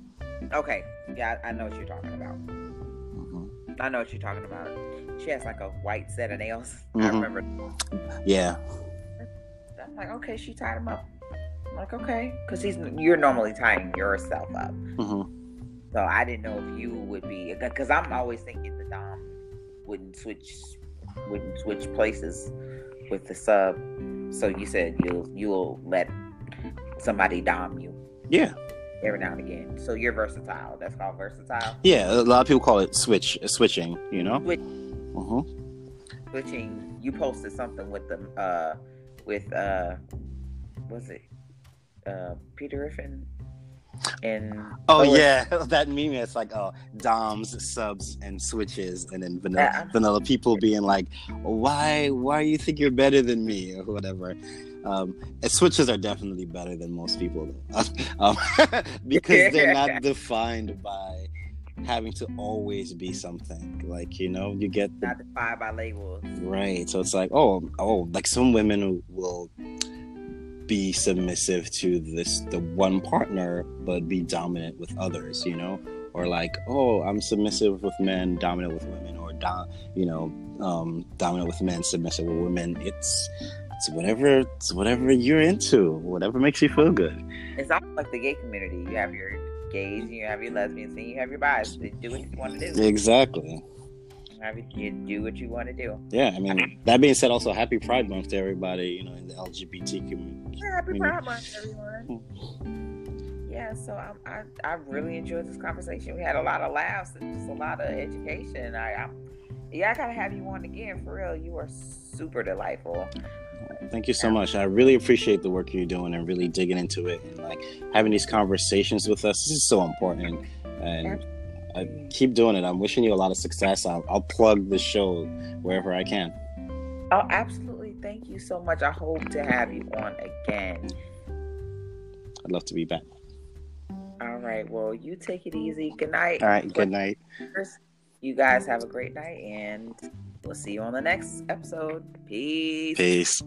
okay yeah I, I, know what you're talking about mm-hmm. I know what you're talking about. She has like a white set of nails. I Mhm. remember. Yeah. I'm like, okay, she tied him up. I'm like, okay, because he's you're normally tying yourself up. hmm So I didn't know if you would be because I'm always thinking the dom wouldn't switch wouldn't switch places with the sub. So you said you'll you'll let somebody dom you Yeah. every now and again. So you're versatile. That's called versatile. Yeah. A lot of people call it switch switching. You know. Switch- hmm Switching. You posted something with them uh with uh was it uh Peter Griffin and Oh it's- yeah, that meme. It's like oh, Doms, subs, and switches, and then vanilla, vanilla people being like, "Why? Why you think you're better than me?" or whatever. Um, switches are definitely better than most people, though. um, because they're not defined by having to always be something. Like you know, you get the not defined by labels. Right. So it's like, oh, oh, like some women will be submissive to this the one partner, but be dominant with others, you know, or like, oh, I'm submissive with men, dominant with women, or dom, you know, um, dominant with men, submissive with women. It's it's whatever it's whatever you're into, whatever makes you feel good. It's almost like the gay community. You have your gays, you have your lesbians, and you have your bis. You do what you want to do. Exactly. You, you do what you want to do. Yeah. I mean, that being said, also happy Pride Month to everybody, you know, in the LGBT community. Yeah, happy. Pride Month, everyone. Yeah, so I, I I really enjoyed this conversation. We had a lot of laughs and just a lot of education. I, I'm yeah, I gotta have you on again for real. You are super delightful. Thank you so much. I really appreciate the work you're doing and really digging into it and like having these conversations with us. This is so important, and I keep doing it. I'm wishing you a lot of success. I'll, I'll plug the show wherever I can. Oh, absolutely. Thank you so much. I hope to have you on again. I'd love to be back. All right. Well, you take it easy. Good night. All right. Good night. You guys have a great night, and we'll see you on the next episode. Peace. Peace.